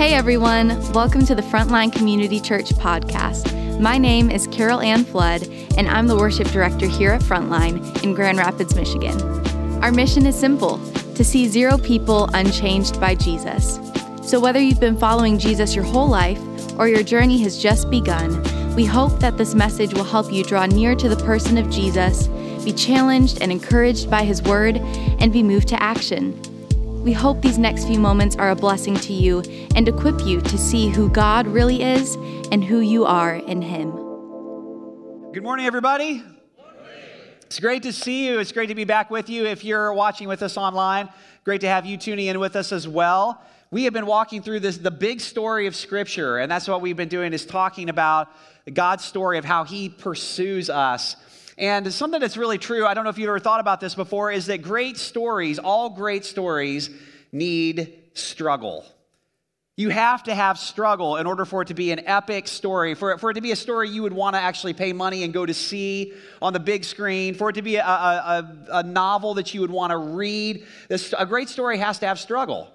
Hey everyone, welcome to the Frontline Community Church podcast. My name is Carol Ann Flood, and I'm the worship director here at Frontline in Grand Rapids, Michigan. Our mission is simple to see zero people unchanged by Jesus. So, whether you've been following Jesus your whole life or your journey has just begun, we hope that this message will help you draw near to the person of Jesus, be challenged and encouraged by his word, and be moved to action. We hope these next few moments are a blessing to you and equip you to see who God really is and who you are in Him. Good morning, everybody. It's great to see you. It's great to be back with you. If you're watching with us online, great to have you tuning in with us as well. We have been walking through this the big story of Scripture, and that's what we've been doing is talking about God's story of how He pursues us. And something that's really true, I don't know if you've ever thought about this before, is that great stories, all great stories, need struggle. You have to have struggle in order for it to be an epic story, for it, for it to be a story you would want to actually pay money and go to see on the big screen, for it to be a, a, a novel that you would want to read. This, a great story has to have struggle.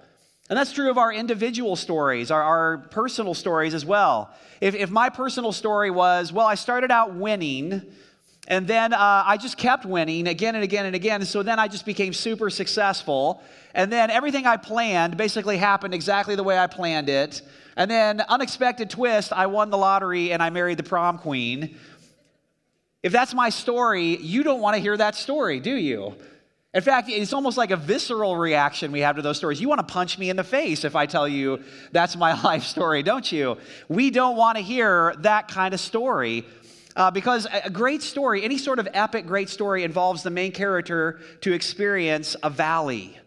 And that's true of our individual stories, our, our personal stories as well. If, if my personal story was, well, I started out winning, and then uh, I just kept winning again and again and again. And so then I just became super successful. And then everything I planned basically happened exactly the way I planned it. And then, unexpected twist, I won the lottery and I married the prom queen. If that's my story, you don't want to hear that story, do you? In fact, it's almost like a visceral reaction we have to those stories. You want to punch me in the face if I tell you that's my life story, don't you? We don't want to hear that kind of story. Uh, because a great story, any sort of epic great story, involves the main character to experience a valley,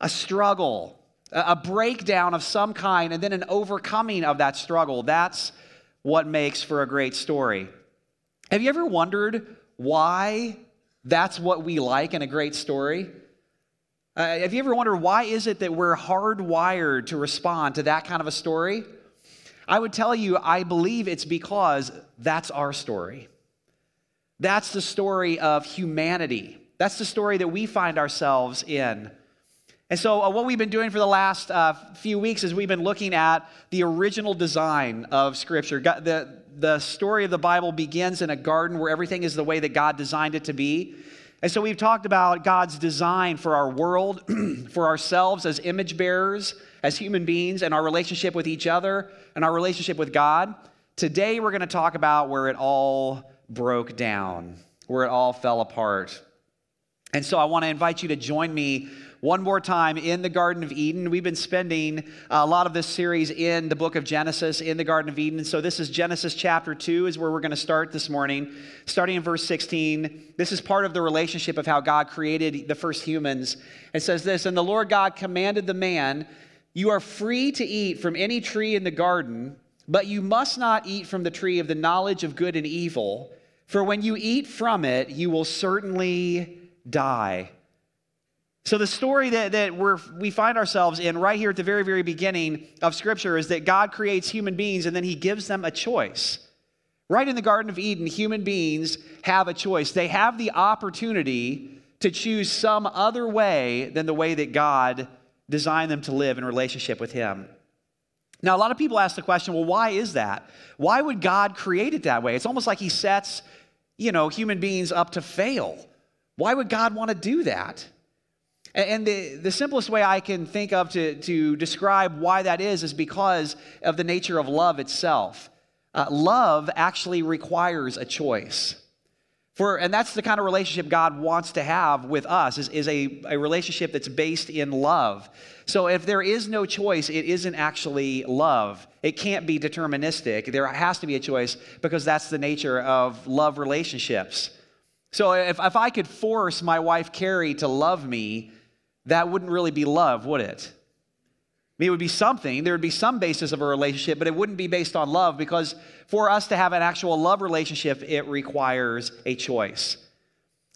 a struggle, a breakdown of some kind, and then an overcoming of that struggle. That's what makes for a great story. Have you ever wondered why that's what we like in a great story? Uh, have you ever wondered why is it that we're hardwired to respond to that kind of a story? I would tell you, I believe it's because that's our story. That's the story of humanity. That's the story that we find ourselves in. And so, uh, what we've been doing for the last uh, few weeks is we've been looking at the original design of Scripture. God, the, the story of the Bible begins in a garden where everything is the way that God designed it to be. And so, we've talked about God's design for our world, for ourselves as image bearers, as human beings, and our relationship with each other, and our relationship with God. Today, we're going to talk about where it all broke down, where it all fell apart. And so, I want to invite you to join me one more time in the Garden of Eden. We've been spending a lot of this series in the book of Genesis, in the Garden of Eden. So, this is Genesis chapter 2, is where we're going to start this morning. Starting in verse 16, this is part of the relationship of how God created the first humans. It says this And the Lord God commanded the man, You are free to eat from any tree in the garden, but you must not eat from the tree of the knowledge of good and evil, for when you eat from it, you will certainly die. So, the story that, that we're, we find ourselves in right here at the very, very beginning of Scripture is that God creates human beings and then He gives them a choice. Right in the Garden of Eden, human beings have a choice. They have the opportunity to choose some other way than the way that God designed them to live in relationship with Him. Now, a lot of people ask the question well, why is that? Why would God create it that way? It's almost like He sets, you know, human beings up to fail. Why would God want to do that? And the, the simplest way I can think of to, to describe why that is is because of the nature of love itself. Uh, love actually requires a choice. For, and that's the kind of relationship God wants to have with us is, is a, a relationship that's based in love. So if there is no choice, it isn't actually love. It can't be deterministic. There has to be a choice because that's the nature of love relationships. So if, if I could force my wife Carrie to love me, that wouldn't really be love, would it? I mean, it would be something. There would be some basis of a relationship, but it wouldn't be based on love because for us to have an actual love relationship, it requires a choice.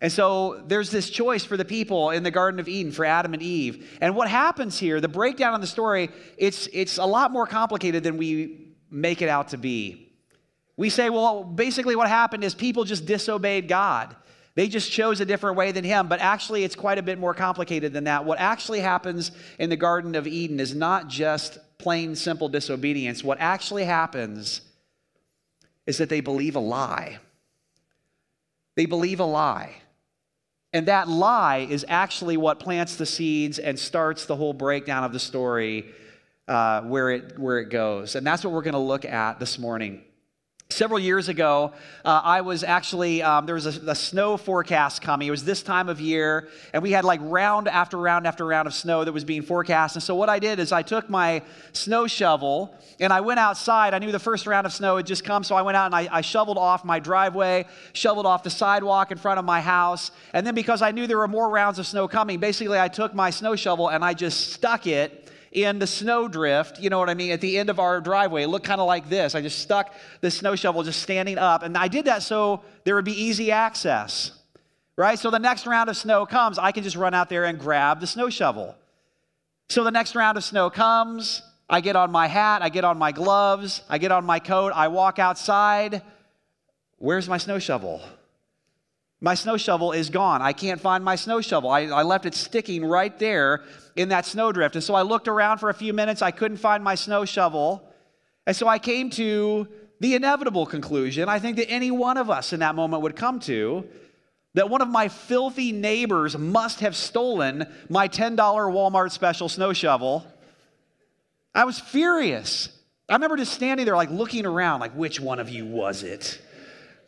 And so there's this choice for the people in the Garden of Eden, for Adam and Eve. And what happens here, the breakdown of the story, it's, it's a lot more complicated than we make it out to be. We say, well, basically what happened is people just disobeyed God. They just chose a different way than him, but actually, it's quite a bit more complicated than that. What actually happens in the Garden of Eden is not just plain, simple disobedience. What actually happens is that they believe a lie. They believe a lie. And that lie is actually what plants the seeds and starts the whole breakdown of the story uh, where, it, where it goes. And that's what we're going to look at this morning. Several years ago, uh, I was actually, um, there was a, a, snow forecast coming. It was this time of year, and we had like round after round after round of snow that was being forecast. And so, what I did is I took my snow shovel and I went outside. I knew the first round of snow had just come, so I went out and I, I shoveled off my driveway, shoveled off the sidewalk in front of my house. And then, because I knew there were more rounds of snow coming, basically I took my snow shovel and I just stuck it in the snowdrift, you know what I mean, at the end of our driveway. It looked kind of like this. I just stuck the snow shovel just standing up. And I did that so there would be easy access, right? So the next round of snow comes, I can just run out there and grab the snow shovel. So the next round of snow comes, I get on my hat, I get on my gloves, I get on my coat, I walk outside. Where's my snow shovel? My snow shovel is gone. I can't find my snow shovel. I, I, left it sticking right there in that snowdrift. And so I looked around for a few minutes. I couldn't find my snow shovel. And so I came to the inevitable conclusion I think that any one of us in that moment would come to that one of my filthy neighbors must have stolen my $10 Walmart special snow shovel. I was furious. I remember just standing there, like looking around, like, which one of you was it?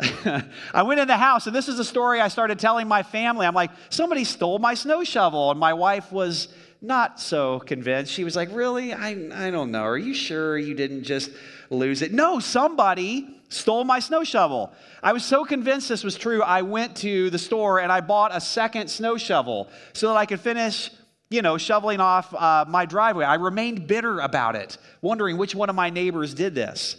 I went in the house, and this is a story I started telling my family. I'm like, somebody stole my snow shovel. And my wife was not so convinced. She was like, Really? I, I don't know. Are you sure you didn't just lose it? No, somebody stole my snow shovel. I was so convinced this was true, I went to the store and I bought a second snow shovel so that I could finish you know, shoveling off uh, my driveway. I remained bitter about it, wondering which one of my neighbors did this.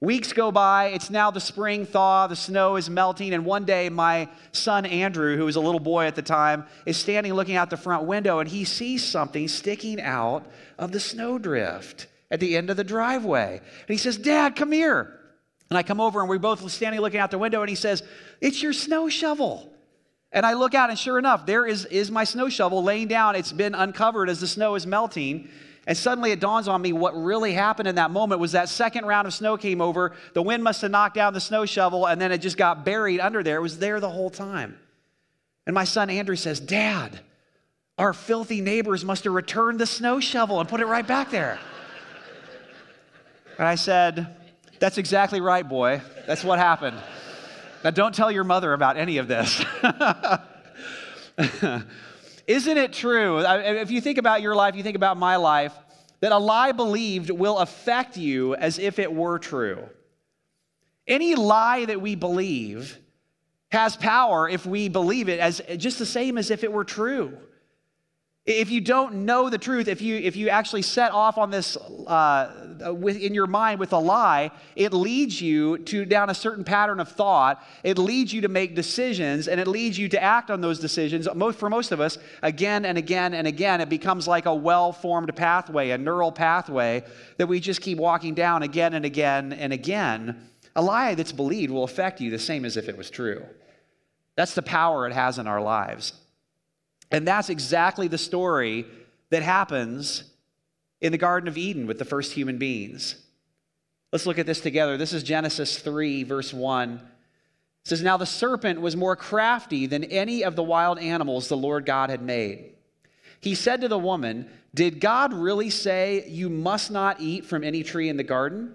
Weeks go by, it's now the spring thaw, the snow is melting, and one day my son Andrew, who was a little boy at the time, is standing looking out the front window and he sees something sticking out of the snowdrift at the end of the driveway. And he says, Dad, come here. And I come over and we're both standing looking out the window and he says, It's your snow shovel. And I look out and sure enough, there is, is my snow shovel laying down. It's been uncovered as the snow is melting. And suddenly it dawns on me what really happened in that moment was that second round of snow came over. The wind must have knocked down the snow shovel and then it just got buried under there. It was there the whole time. And my son Andrew says, Dad, our filthy neighbors must have returned the snow shovel and put it right back there. and I said, That's exactly right, boy. That's what happened. Now, don't tell your mother about any of this. Isn't it true? If you think about your life, you think about my life, that a lie believed will affect you as if it were true. Any lie that we believe has power if we believe it as just the same as if it were true. If you don't know the truth, if you, if you actually set off on this uh, in your mind with a lie, it leads you to down a certain pattern of thought. It leads you to make decisions and it leads you to act on those decisions. Most, for most of us, again and again and again, it becomes like a well formed pathway, a neural pathway that we just keep walking down again and again and again. A lie that's believed will affect you the same as if it was true. That's the power it has in our lives. And that's exactly the story that happens in the Garden of Eden with the first human beings. Let's look at this together. This is Genesis 3, verse 1. It says, Now the serpent was more crafty than any of the wild animals the Lord God had made. He said to the woman, Did God really say you must not eat from any tree in the garden?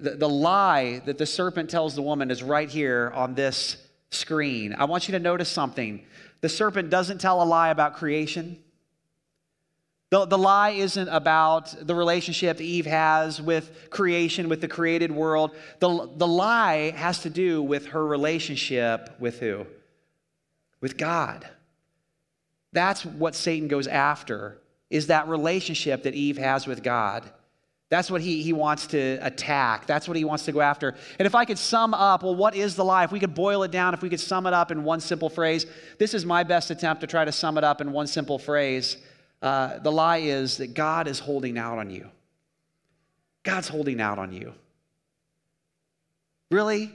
the, the lie that the serpent tells the woman is right here on this screen. I want you to notice something. The serpent doesn't tell a lie about creation. The, the lie isn't about the relationship Eve has with creation, with the created world. The, the lie has to do with her relationship with who? With God. That's what Satan goes after, is that relationship that Eve has with God. That's what he, he wants to attack. That's what he wants to go after. And if I could sum up, well, what is the lie? If we could boil it down, if we could sum it up in one simple phrase, this is my best attempt to try to sum it up in one simple phrase. Uh, the lie is that God is holding out on you. God's holding out on you. Really?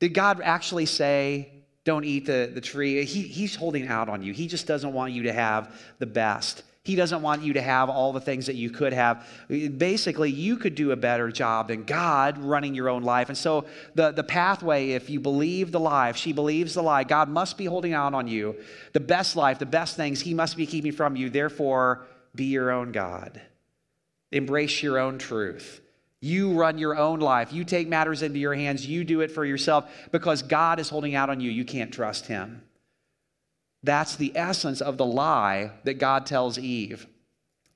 Did God actually say, don't eat the, the tree? He, he's holding out on you. He just doesn't want you to have the best. He doesn't want you to have all the things that you could have. Basically, you could do a better job than God running your own life. And so, the, the pathway, if you believe the lie, if she believes the lie, God must be holding out on you. The best life, the best things, He must be keeping from you. Therefore, be your own God. Embrace your own truth. You run your own life. You take matters into your hands. You do it for yourself because God is holding out on you. You can't trust Him. That's the essence of the lie that God tells Eve.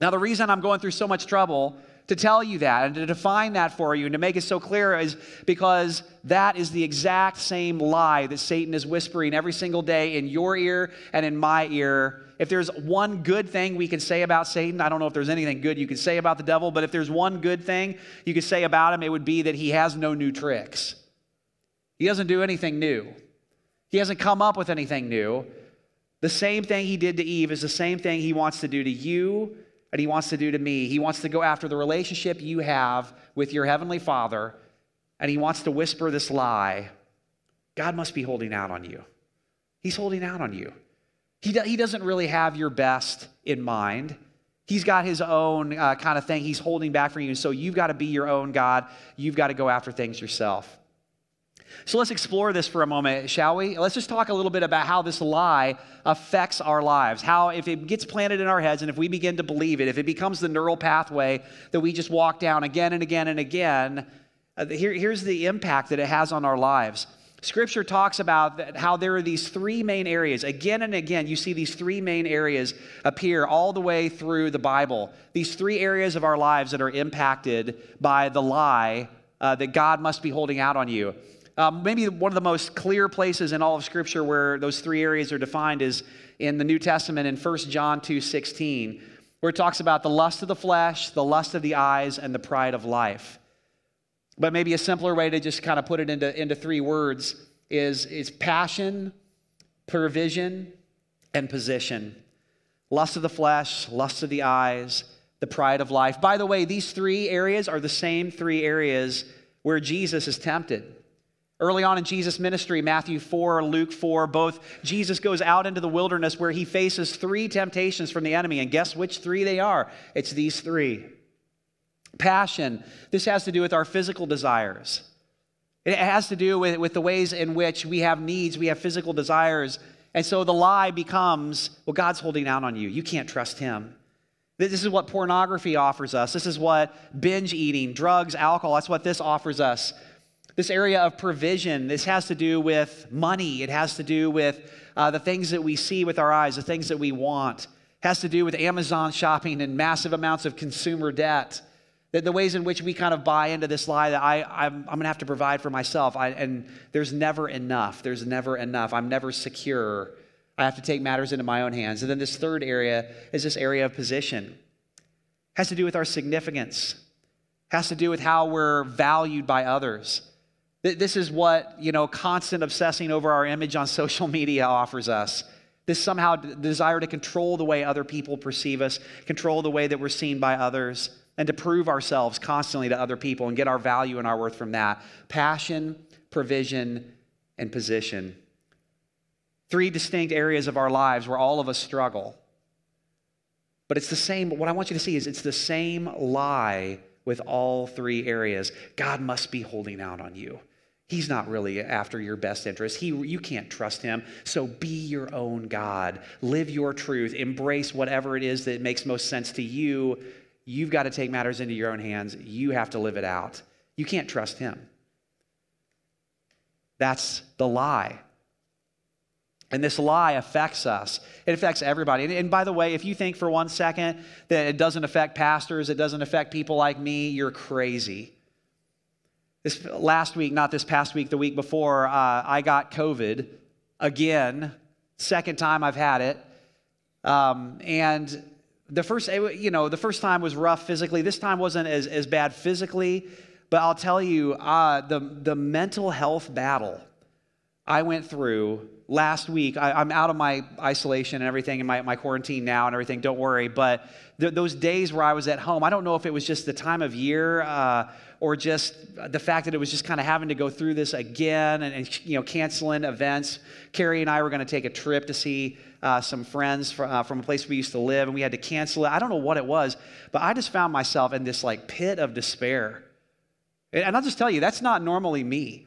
Now, the reason I'm going through so much trouble to tell you that and to define that for you and to make it so clear is because that is the exact same lie that Satan is whispering every single day in your ear and in my ear. If there's one good thing we can say about Satan, I don't know if there's anything good you can say about the devil, but if there's one good thing you could say about him, it would be that he has no new tricks. He doesn't do anything new, he hasn't come up with anything new. The same thing he did to Eve is the same thing he wants to do to you and he wants to do to me. He wants to go after the relationship you have with your heavenly Father, and he wants to whisper this lie God must be holding out on you. He's holding out on you. He, do, he doesn't really have your best in mind. He's got his own uh, kind of thing he's holding back from you. And So you've got to be your own God. You've got to go after things yourself. So let's explore this for a moment, shall we? Let's just talk a little bit about how this lie affects our lives. How, if it gets planted in our heads and if we begin to believe it, if it becomes the neural pathway that we just walk down again and again and again, uh, here, here's the impact that it has on our lives. Scripture talks about how there are these three main areas. Again and again, you see these three main areas appear all the way through the Bible. These three areas of our lives that are impacted by the lie uh, that God must be holding out on you. Um, maybe one of the most clear places in all of Scripture where those three areas are defined is in the New Testament in 1 John 2 16, where it talks about the lust of the flesh, the lust of the eyes, and the pride of life. But maybe a simpler way to just kind of put it into, into three words is, is passion, provision, and position. Lust of the flesh, lust of the eyes, the pride of life. By the way, these three areas are the same three areas where Jesus is tempted. Early on in Jesus' ministry, Matthew 4, Luke 4, both Jesus goes out into the wilderness where he faces three temptations from the enemy. And guess which three they are? It's these three. Passion. This has to do with our physical desires. It has to do with, with the ways in which we have needs, we have physical desires. And so the lie becomes, well, God's holding out on you. You can't trust him. This is what pornography offers us. This is what binge eating, drugs, alcohol, that's what this offers us this area of provision. This has to do with money, it has to do with uh, the things that we see with our eyes, the things that we want. It has to do with Amazon shopping and massive amounts of consumer debt. The, the ways in which we kind of buy into this lie that I, I'm, I'm going to have to provide for myself. I, and there's never enough. There's never enough. I'm never secure. I have to take matters into my own hands. And then this third area is this area of position. It has to do with our significance. Has to do with how we're valued by others. This is what, you know, constant obsessing over our image on social media offers us. This somehow desire to control the way other people perceive us, control the way that we're seen by others, and to prove ourselves constantly to other people and get our value and our worth from that. Passion, provision, and position. Three distinct areas of our lives where all of us struggle. But it's the same, what I want you to see is it's the same lie with all three areas. God must be holding out on you. He's not really after your best interest. He, you can't trust him. So be your own God. Live your truth. Embrace whatever it is that makes most sense to you. You've got to take matters into your own hands. You have to live it out. You can't trust him. That's the lie. And this lie affects us. It affects everybody. And, and, by the way, if you think for one second that it doesn't affect pastors, it doesn't affect people like me, you're crazy. This last week, not this past week, the week before, uh, I got COVID again. Second time I've had it. Um, and the first, you know, the first time was rough physically. This time wasn't as, as bad physically, but I'll tell you, uh, the, the mental health battle I went through last week, I, am out of my isolation and everything, and my, my quarantine now and everything, don't worry. But th- those days where I was at home, I don't know if it was just the time of year uh, or just the fact that it was just kind of having to go through this again and, and you know, canceling events. Carrie and I were going to take a trip to see uh, some friends from, uh, from a place we used to live, and we had to cancel it. I don't know what it was, but I just found myself in this like pit of despair. And I'll just tell you, that's not normally me.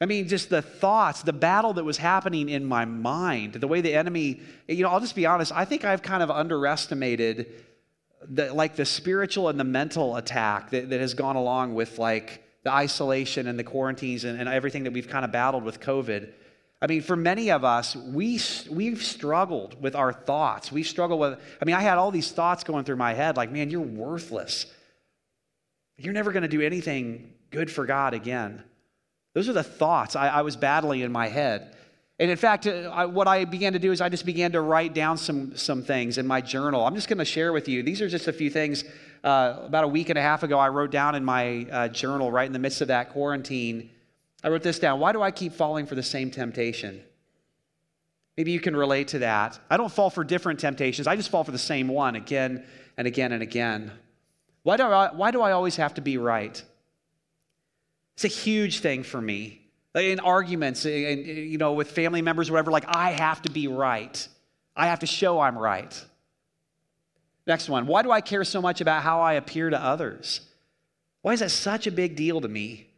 I mean, just the thoughts, the battle that was happening in my mind, the way the enemy, you know, I'll just be honest, I think I've kind of underestimated the, like the spiritual and the mental attack that, that has gone along with like the isolation and the quarantines and, and everything that we've kind of battled with COVID. I mean, for many of us, we, we've struggled with our thoughts. We've struggled with, I mean, I had all these thoughts going through my head like, man, you're worthless. You're never going to do anything good for God again. Those are the thoughts I, I was battling in my head. And in fact, uh, I, what I began to do is I just began to write down some, some things in my journal. I'm just going to share with you. These are just a few things. Uh, about a week and a half ago, I wrote down in my uh, journal, right in the midst of that quarantine, I wrote this down. Why do I keep falling for the same temptation? Maybe you can relate to that. I don't fall for different temptations, I just fall for the same one again and again and again. Why do I, why do I always have to be right? It's a huge thing for me. In arguments, and you know, with family members, or whatever, like I have to be right. I have to show I'm right. Next one. Why do I care so much about how I appear to others? Why is that such a big deal to me?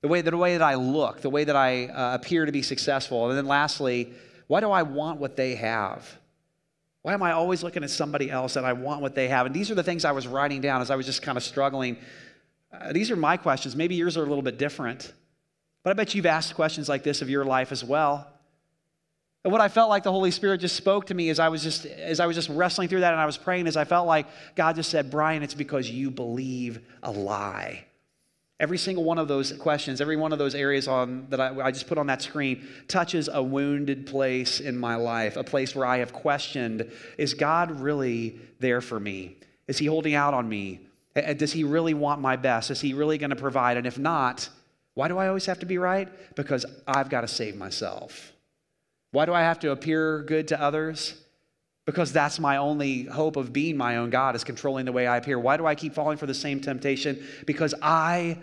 The way, the way that I look, the way that I uh, appear to be successful. And then lastly, why do I want what they have? Why am I always looking at somebody else and I want what they have? And these are the things I was writing down as I was just kind of struggling uh, these are my questions. Maybe yours are a little bit different. But I bet you've asked questions like this of your life as well. And what I felt like the Holy Spirit just spoke to me as I was just as I was just wrestling through that and I was praying is I felt like God just said, "Brian, it's because you believe a lie." Every single one of those questions, every one of those areas on that I, I just put on that screen touches a wounded place in my life, a place where I have questioned, is God really there for me? Is he holding out on me? Does he really want my best? Is he really going to provide? And if not, why do I always have to be right? Because I've got to save myself. Why do I have to appear good to others? Because that's my only hope of being my own God, is controlling the way I appear. Why do I keep falling for the same temptation? Because I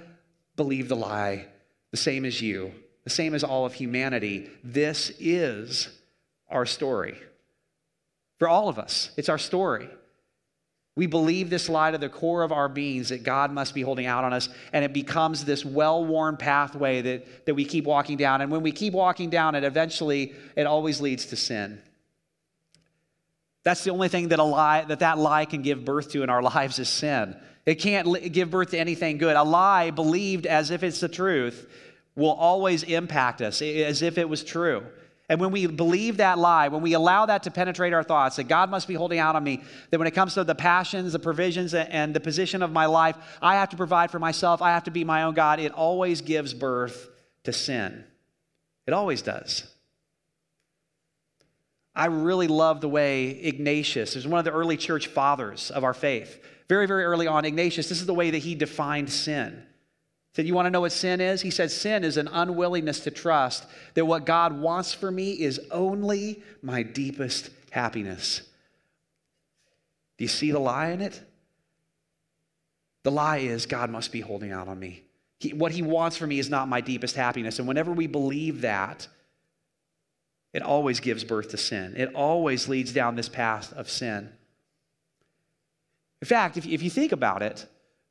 believe the lie, the same as you, the same as all of humanity. This is our story. For all of us, it's our story. We believe this lie to the core of our beings that God must be holding out on us, and it becomes this well worn pathway that, that we keep walking down. And when we keep walking down it, eventually it always leads to sin. That's the only thing that a lie that that lie can give birth to in our lives is sin. It can't give birth to anything good. A lie believed as if it's the truth will always impact us as if it was true. And when we believe that lie, when we allow that to penetrate our thoughts, that God must be holding out on me, that when it comes to the passions, the provisions, and the position of my life, I have to provide for myself, I have to be my own God, it always gives birth to sin. It always does. I really love the way Ignatius, is one of the early church fathers of our faith, very, very early on, Ignatius, this is the way that he defined sin said, You want to know what sin is? He said, Sin is an unwillingness to trust that what God wants for me is only my deepest happiness. Do you see the lie in it? The lie is God must be holding out on me. He, what he wants for me is not my deepest happiness. And whenever we believe that, it always gives birth to sin. It always leads down this path of sin. In fact, if, if you think about it,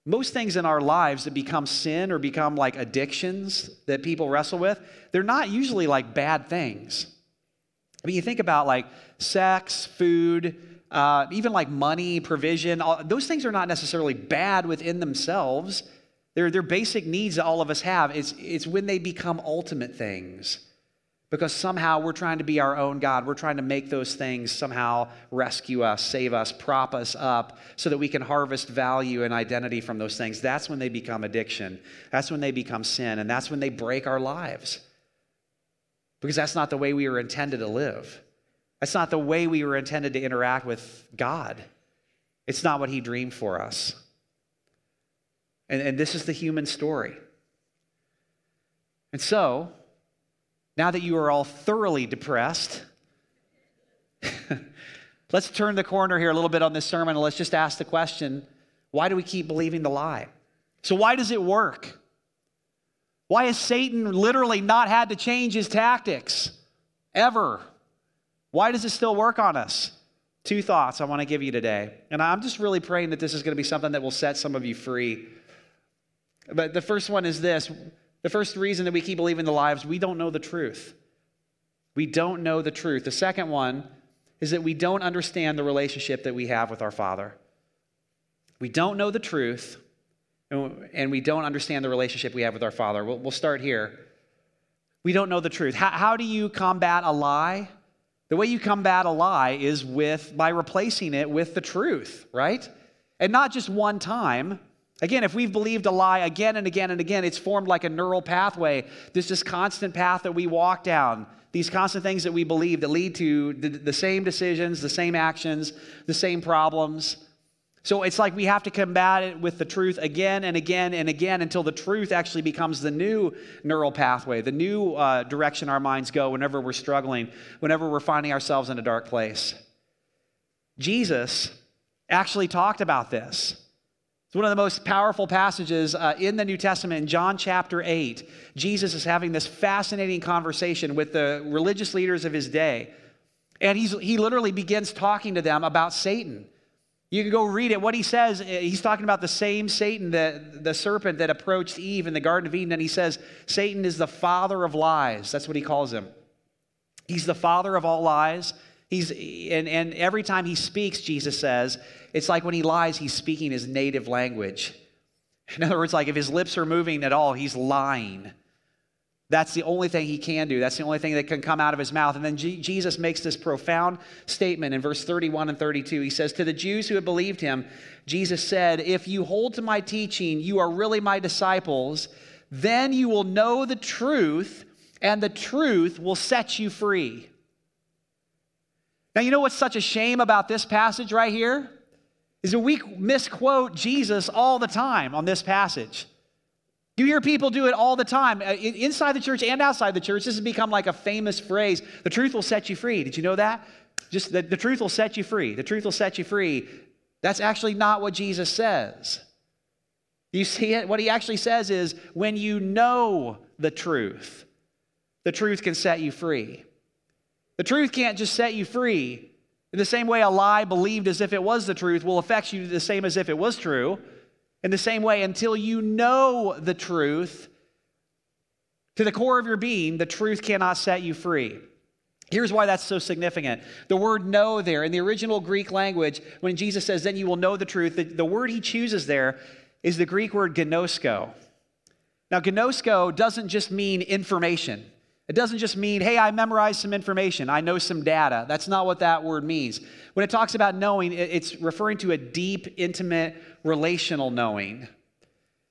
most things in our lives that become sin or become like addictions that people wrestle with, they're not usually like bad things. I mean, you think about like sex, food, uh, even like money, provision, all, those things are not necessarily bad within themselves. They're, they're basic needs that all of us have. It's, it's when they become ultimate things because somehow we're trying to be our own God. We're trying to make those things somehow rescue us, save us, prop us up so that we can harvest value and identity from those things. That's when they become addiction. That's when they become sin. And that's when they break our lives. Because that's not the way we were intended to live. That's not the way we were intended to interact with God. It's not what He dreamed for us. And, and this is the human story. And so, now that you are all thoroughly depressed, let's turn the corner here a little bit on this sermon and let's just ask the question why do we keep believing the lie? So, why does it work? Why has Satan literally not had to change his tactics ever? Why does it still work on us? Two thoughts I want to give you today. And I'm just really praying that this is going to be something that will set some of you free. But the first one is this the first reason that we keep believing the lies, we don't know the truth. We don't know the truth. The second one is that we don't understand the relationship that we have with our Father. We don't know the truth, and we don't understand the relationship we have with our Father. We'll, we'll start here. We don't know the truth. How, how do you combat a lie? The way you combat a lie is with by replacing it with the truth, right? And not just one time. Again, if we've believed a lie again and again and again, it's formed like a neural pathway. This constant path that we walk down, these constant things that we believe that lead to the, the same decisions, the same actions, the same problems. So it's like we have to combat it with the truth again and again and again until the truth actually becomes the new neural pathway, the new uh, direction our minds go whenever we're struggling, whenever we're finding ourselves in a dark place. Jesus actually talked about this. It's one of the most powerful passages uh, in the New Testament. In John chapter 8, Jesus is having this fascinating conversation with the religious leaders of his day. And he's, he literally begins talking to them about Satan you can go read it. What he says, eh, he's talking about the same Satan, the, the serpent that approached Eve in the Garden of Eden. And he says, Satan is the father of lies. That's what he calls him. He's the father of all lies. He's, and, and every time he speaks, Jesus says, it's like when he lies, he's speaking his native language. In other words, like if his lips are moving at all, he's lying. That's the only thing he can do. That's the only thing that can come out of his mouth. And then G- Jesus makes this profound statement in verse 31 and 32. He says, To the Jews who had believed him, Jesus said, If you hold to my teaching, you are really my disciples. Then you will know the truth, and the truth will set you free. Now, you know what's such a shame about this passage right here? Is that we misquote Jesus all the time on this passage. You hear people do it all the time, uh, inside the church and outside the church. This has become like a famous phrase the truth will set you free. Did you know that? Just the, the truth will set you free. The truth will set you free. That's actually not what Jesus says. You see it? What he actually says is when you know the truth, the truth can set you free. The truth can't just set you free. In the same way a lie believed as if it was the truth will affect you the same as if it was true. In the same way, until you know the truth, to the core of your being, the truth cannot set you free. Here's why that's so significant. The word know there, in the original Greek language, when Jesus says, then you will know the truth, the, the word he chooses there is the Greek word gnosko. Now, gnosko doesn't just mean information. It doesn't just mean, hey, I memorized some information, I know some data. That's not what that word means. When it talks about knowing, it's referring to a deep, intimate, relational knowing.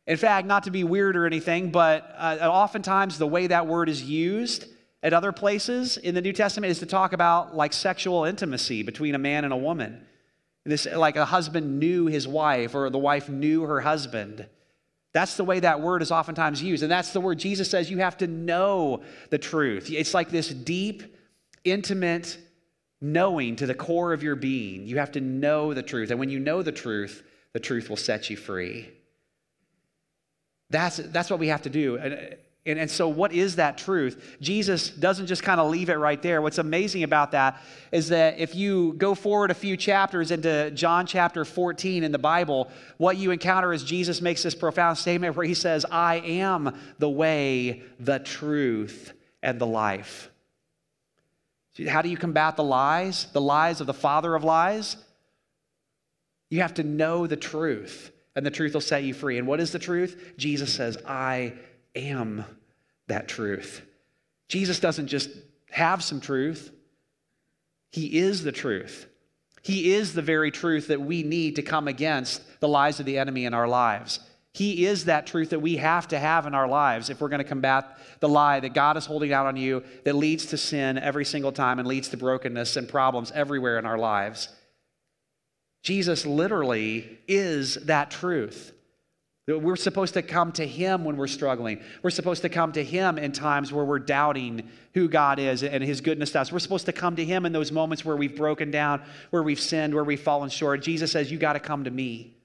In fact, not to be weird or anything, but uh, oftentimes the way that word is used at other places in the New Testament is to talk about like sexual intimacy between a man and a woman. This, like a husband knew his wife, or the wife knew her husband. That's the way that word is oftentimes used. And that's the word Jesus says you have to know the truth. It's like this deep, intimate knowing to the core of your being. You have to know the truth. And when you know the truth, the truth will set you free. That's, that's what we have to do. Uh, And, and, so, what is that truth? Jesus doesn't just kind of leave it right there. What's amazing about that is that if you go forward a few chapters into John chapter 14 in the Bible, what you encounter is Jesus makes this profound statement where he says, I am the way, the truth, and the life. How do you combat the lies? The lies of the father of lies? You have to know the truth, and the truth will set you free. And what is the truth? Jesus says, I am that truth. Jesus doesn't just have some truth, He is the truth. He is the very truth that we need to come against the lies of the enemy in our lives. He is that truth that we have to have in our lives if we're going to combat the lie that God is holding out on you that leads to sin every single time and leads to brokenness and problems everywhere in our lives. Jesus literally is that truth. We're supposed to come to Him when we're struggling. We're supposed to come to Him in times where we're doubting who God is and His goodness to us. We're supposed to come to Him in those moments where we've broken down, where we've sinned, where we've fallen short. Jesus says, You got to come to me.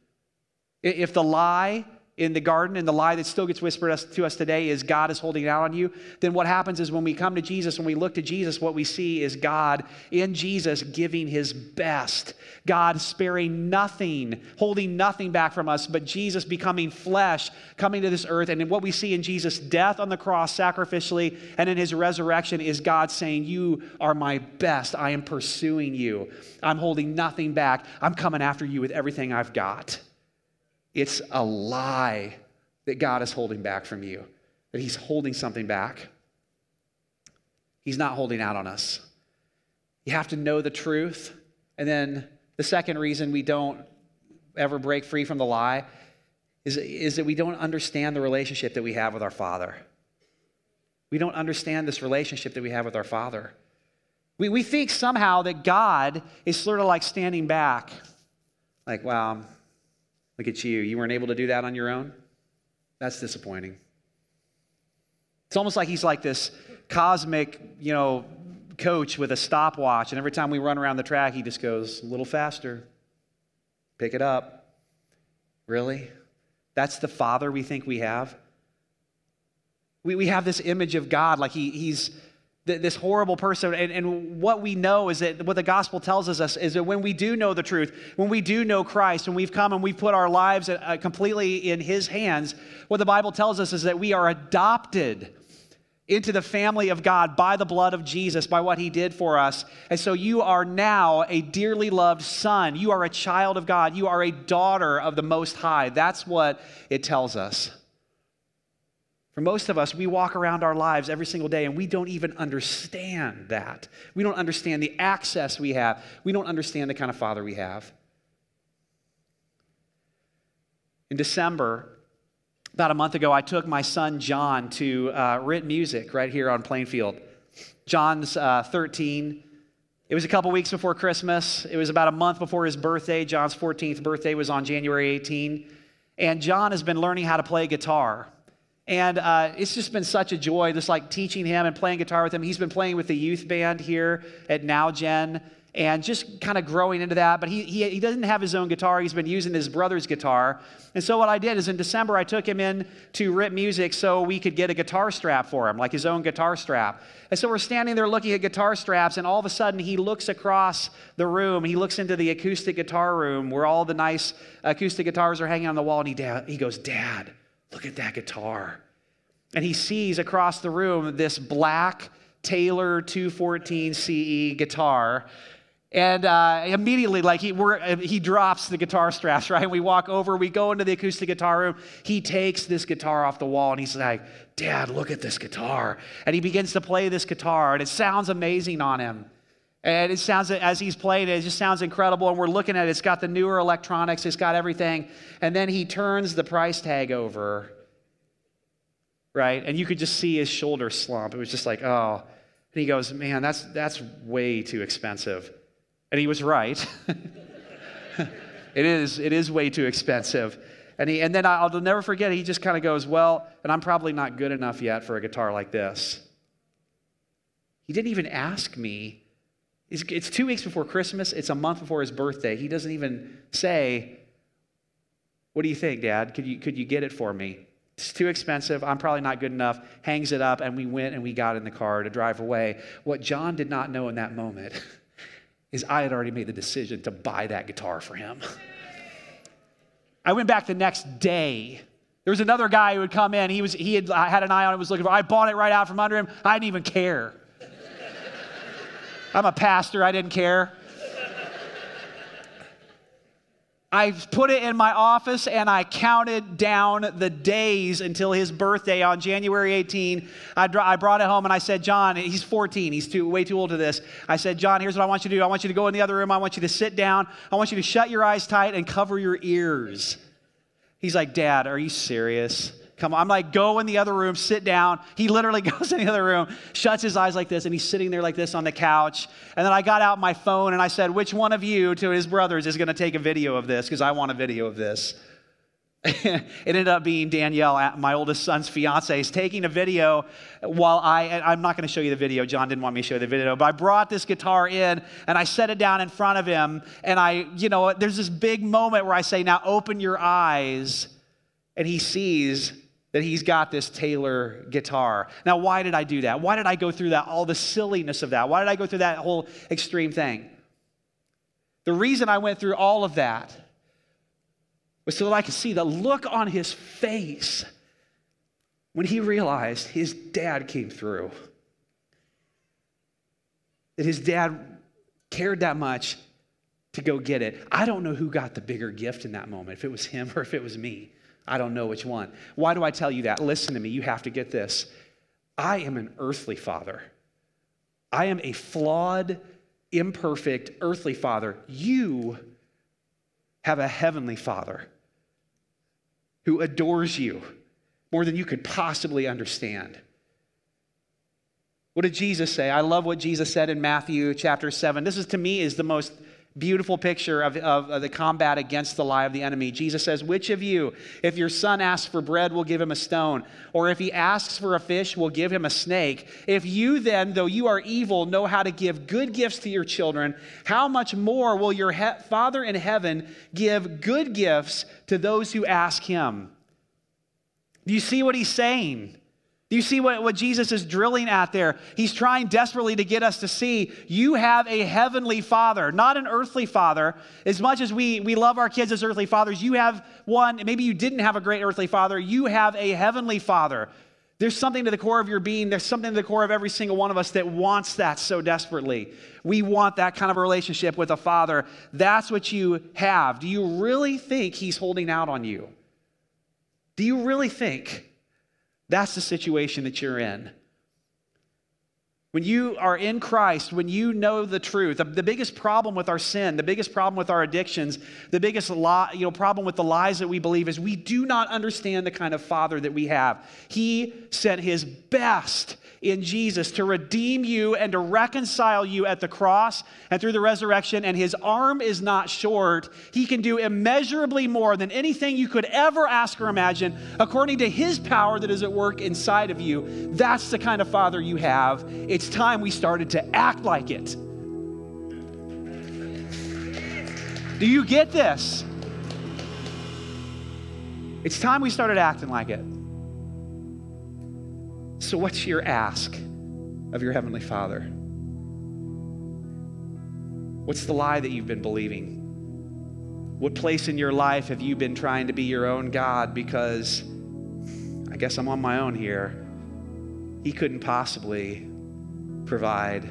If the lie in the garden and the lie that still gets whispered to us today is God is holding out on you, then what happens is when we come to Jesus, when we look to Jesus, what we see is God in Jesus giving his best. God sparing nothing, holding nothing back from us, but Jesus becoming flesh, coming to this earth. And what we see in Jesus' death on the cross sacrificially and in his resurrection is God saying, You are my best. I am pursuing you. I'm holding nothing back. I'm coming after you with everything I've got. It's a lie that God is holding back from you, that He's holding something back. He's not holding out on us. You have to know the truth. And then the second reason we don't ever break free from the lie is, is that we don't understand the relationship that we have with our Father. We don't understand this relationship that we have with our Father. We, we think somehow that God is sort of like standing back, like, wow, Look at you. You weren't able to do that on your own? That's disappointing. It's almost like he's like this cosmic, you know, coach with a stopwatch. And every time we run around the track, he just goes a little faster. Pick it up. Really? That's the father we think we have? We, we have this image of God like he, he's this horrible person. And, and, what we know is that what the gospel tells us is that when we do know the truth, when we do know Christ, when we've come and we've put our lives uh, completely in his hands, what the Bible tells us is that we are adopted into the family of God by the blood of Jesus, by what he did for us. And so you are now a dearly loved son. You are a child of God. You are a daughter of the Most High. That's what it tells us. For most of us, we walk around our lives every single day and we don't even understand that. We don't understand the access we have. We don't understand the kind of father we have. In December, about a month ago, I took my son John to uh, Music right here on Plainfield. John's uh, 13. It was a couple weeks before Christmas. It was about a month before his birthday. John's 14th birthday was on January 18. And John has been learning how to play guitar. And uh, it's just been such a joy, just like teaching him and playing guitar with him. He's been playing with the youth band here at Now NowGen and just kind of growing into that. But he, he, he doesn't have his own guitar. He's been using his brother's guitar. And so what I did is in December, I took him in to Rip Music so we could get a guitar strap for him, like his own guitar strap. And so we're standing there looking at guitar straps, and all of a sudden he looks across the room. He looks into the acoustic guitar room where all the nice acoustic guitars are hanging on the wall, and he, he goes, Dad, Look at that guitar. And he sees across the room this black Taylor 214 CE guitar. And uh, immediately, like he, he drops the guitar straps, right? And we walk over, we go into the acoustic guitar room. He takes this guitar off the wall and he's like, Dad, look at this guitar. And he begins to play this guitar, and it sounds amazing on him. And it sounds, as he's playing it, it just sounds incredible. And we're looking at it, it's got the newer electronics, it's got everything. And then he turns the price tag over, right? And you could just see his shoulder slump. It was just like, oh. And he goes, man, that's, that's way too expensive. And he was right. it, is, it is way too expensive. And, he, and then I'll never forget, he just kind of goes, well, and I'm probably not good enough yet for a guitar like this. He didn't even ask me it's two weeks before Christmas, it's a month before his birthday. He doesn't even say, What do you think, Dad? Could you, could you get it for me? It's too expensive. I'm probably not good enough. Hangs it up, and we went and we got in the car to drive away. What John did not know in that moment is I had already made the decision to buy that guitar for him. I went back the next day. There was another guy who would come in. He, was, he had I had an eye on it, was looking for I bought it right out from under him. I didn't even care. I'm a pastor, I didn't care. I put it in my office and I counted down the days until his birthday on January 18. I, I, brought it home and I said, John, he's 14, he's too, way too old to this. I said, John, here's what I want you to do. I want you to go in the other room. I want you to sit down. I want you to shut your eyes tight and cover your ears. He's like, Dad, are you serious? Come on. I'm like, go in the other room, sit down. He literally goes in the other room, shuts his eyes like this, and he's sitting there like this on the couch. And then I got out my phone and I said, which one of you to his brothers is going to take a video of this? Because I want a video of this. it ended up being Danielle, uh, my oldest son's fiance, is taking a video while I, I'm not going to show you the video. John didn't want me to show you the video, but I brought this guitar in and I set it down in front of him. And I, you know, there's this big moment where I say, now open your eyes. And he sees that he's got this Taylor guitar. Now, why did I do that? Why did I go through that, all the silliness of that? Why did I go through that whole extreme thing? The reason I went through all of that was so that I could see the look on his face when he realized his dad came through. That his dad cared that much to go get it. I don't know who got the bigger gift in that moment, if it was him or if it was me. I don't know which one. Why do I tell you that? Listen to me, you have to get this. I am an earthly father. I am a flawed, imperfect earthly father. You have a heavenly father who adores you more than you could possibly understand. What did Jesus say? I love what Jesus said in Matthew chapter 7. This is to me is the most beautiful picture of, of, of, the combat against the lie of the enemy. Jesus says, Which of you, if your son asks for bread, will give him a stone? Or if he asks for a fish, will give him a snake? If you then, though you are evil, know how to give good gifts to your children, how much more will your he- Father in heaven give good gifts to those who ask him? Do you see what he's saying? Do you see what, what Jesus is drilling at there? He's trying desperately to get us to see you have a heavenly father, not an earthly father. As much as we, we love our kids as earthly fathers, you have one, maybe you didn't have a great earthly father, you have a heavenly father. There's something to the core of your being, there's something to the core of every single one of us that wants that so desperately. We want that kind of a relationship with a father. That's what you have. Do you really think he's holding out on you? Do you really think? That's the situation that you're in. When you are in Christ, when you know the truth, the, the, biggest problem with our sin, the biggest problem with our addictions, the biggest you know, problem with the lies that we believe is we do not understand the kind of father that we have. He sent his best in Jesus to redeem you and to reconcile you at the cross and through the resurrection. And his arm is not short. He can do immeasurably more than anything you could ever ask or imagine according to his power that is at work inside of you. That's the kind of father you have. It's time we started to act like it. Do you get this? It's time we started acting like it. So, what's your ask of your Heavenly Father? What's the lie that you've been believing? What place in your life have you been trying to be your own God because I guess I'm on my own here? He couldn't possibly provide.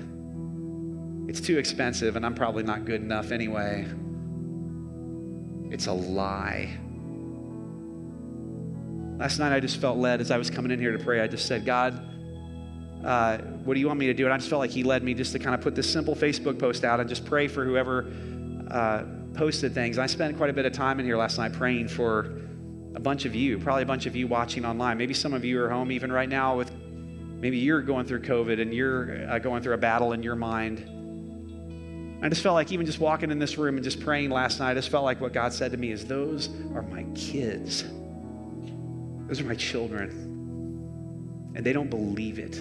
It's too expensive, and I'm probably not good enough anyway. It's a lie. Last night I just felt led as I was coming in here to pray. I just said, God, uh, what do you want me to do? And I just felt like He led me just to kind of put this simple Facebook post out and just pray for whoever uh, posted things. And I spent quite a bit of time in here last night praying for a bunch of you, probably a bunch of you watching online. Maybe some of you are home even right now with maybe you're going through COVID and you're uh, going through a battle in your mind. I just felt like even just walking in this room and just praying last night, I just felt like what God said to me is, Those are my kids. Those are my children. And they don't believe it.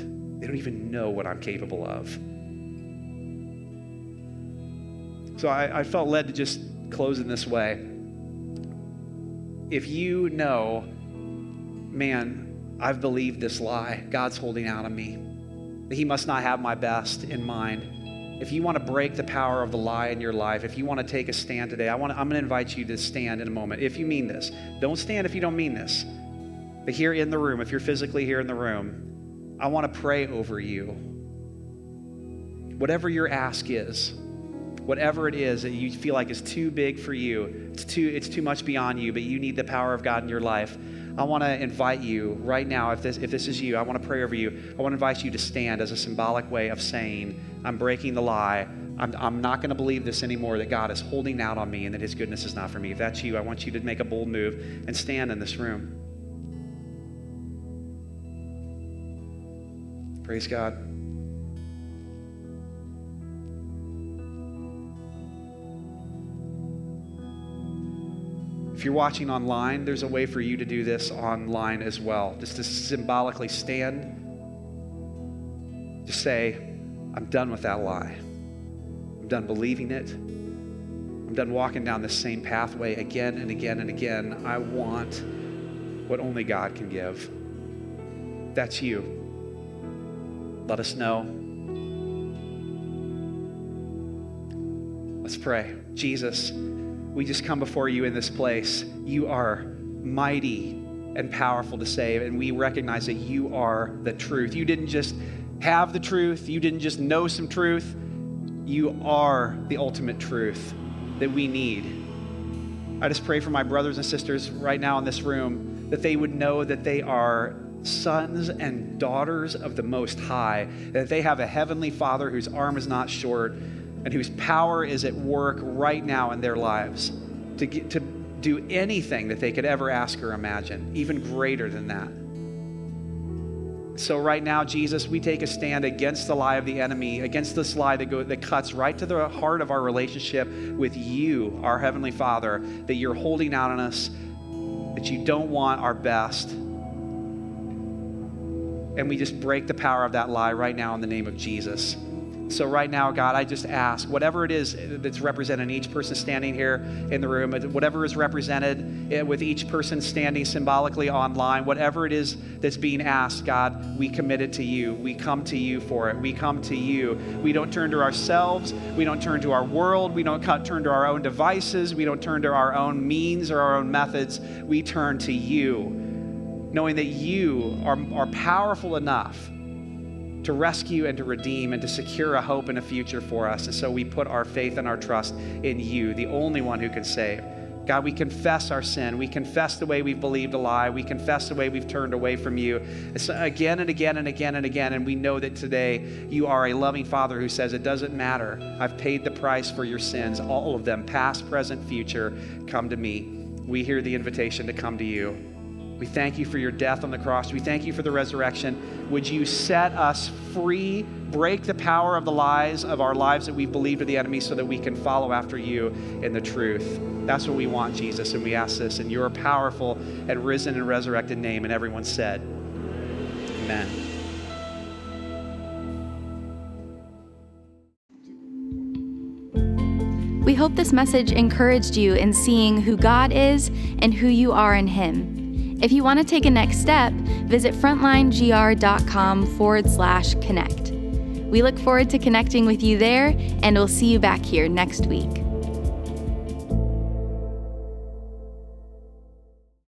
They don't even know what I'm capable of. So I, I felt led to just close in this way. If you know, man, I've believed this lie, God's holding out on me, that He must not have my best in mind. If you want to break the power of the lie in your life, if you want to take a stand today, I want to, I'm going to invite you to stand in a moment. If you mean this, don't stand if you don't mean this. But here in the room, if you're physically here in the room, I want to pray over you. Whatever your ask is, whatever it is that you feel like is too big for you, it's too, it's too much beyond you, but you need the power of God in your life, I want to invite you right now, if this, if this is you, I want to pray over you. I want to invite you to stand as a symbolic way of saying, I'm breaking the lie. I'm, I'm not going to believe this anymore that God is holding out on me and that His goodness is not for me. If that's you, I want you to make a bold move and stand in this room. Praise God. If you're watching online, there's a way for you to do this online as well. Just to symbolically stand, just say, I'm done with that lie. I'm done believing it. I'm done walking down the same pathway again and again and again. I want what only God can give. That's you. Let us know. Let's pray. Jesus, we just come before you in this place. You are mighty and powerful to save, and we recognize that you are the truth. You didn't just have the truth, you didn't just know some truth, you are the ultimate truth that we need. I just pray for my brothers and sisters right now in this room that they would know that they are sons and daughters of the Most High, that they have a heavenly Father whose arm is not short and whose power is at work right now in their lives to, get, to do anything that they could ever ask or imagine, even greater than that. So, right now, Jesus, we take a stand against the lie of the enemy, against this lie that, go, that cuts right to the heart of our relationship with you, our Heavenly Father, that you're holding out on us, that you don't want our best. And we just break the power of that lie right now in the name of Jesus. So, right now, God, I just ask whatever it is that's represented in each person standing here in the room, whatever is represented eh, with each person standing symbolically online, whatever it is that's being asked, God, we commit it to you. We come to you for it. We come to you. We don't turn to ourselves. We don't turn to our world. We don't turn to our own devices. We don't turn to our own means or our own methods. We turn to you, knowing that you are, are powerful enough to rescue and to redeem and to secure a hope and a future for us. And so we put our faith and our trust in you, the only one who can save. God, we confess our sin. We confess the way we've believed a lie. We confess the way we've turned away from you again and again and again and again. And we know that today you are a loving Father who says, It doesn't matter. I've paid the price for your sins, all of them, past, present, future. Come to me. We hear the invitation to come to you. We thank you for your death on the cross. We thank you for the resurrection. Would you set us free, break the power of the lies of our lives that we've believed are the enemy so that we can follow after you in the truth? That's what we want, Jesus, and we ask this in your powerful and risen and resurrected name. And everyone said, Amen. We hope this message encouraged you in seeing who God is and who you are in Him. If you want to take a next step, visit frontlinegr.com forward slash connect. We look forward to connecting with you there, and we'll see you back here next week.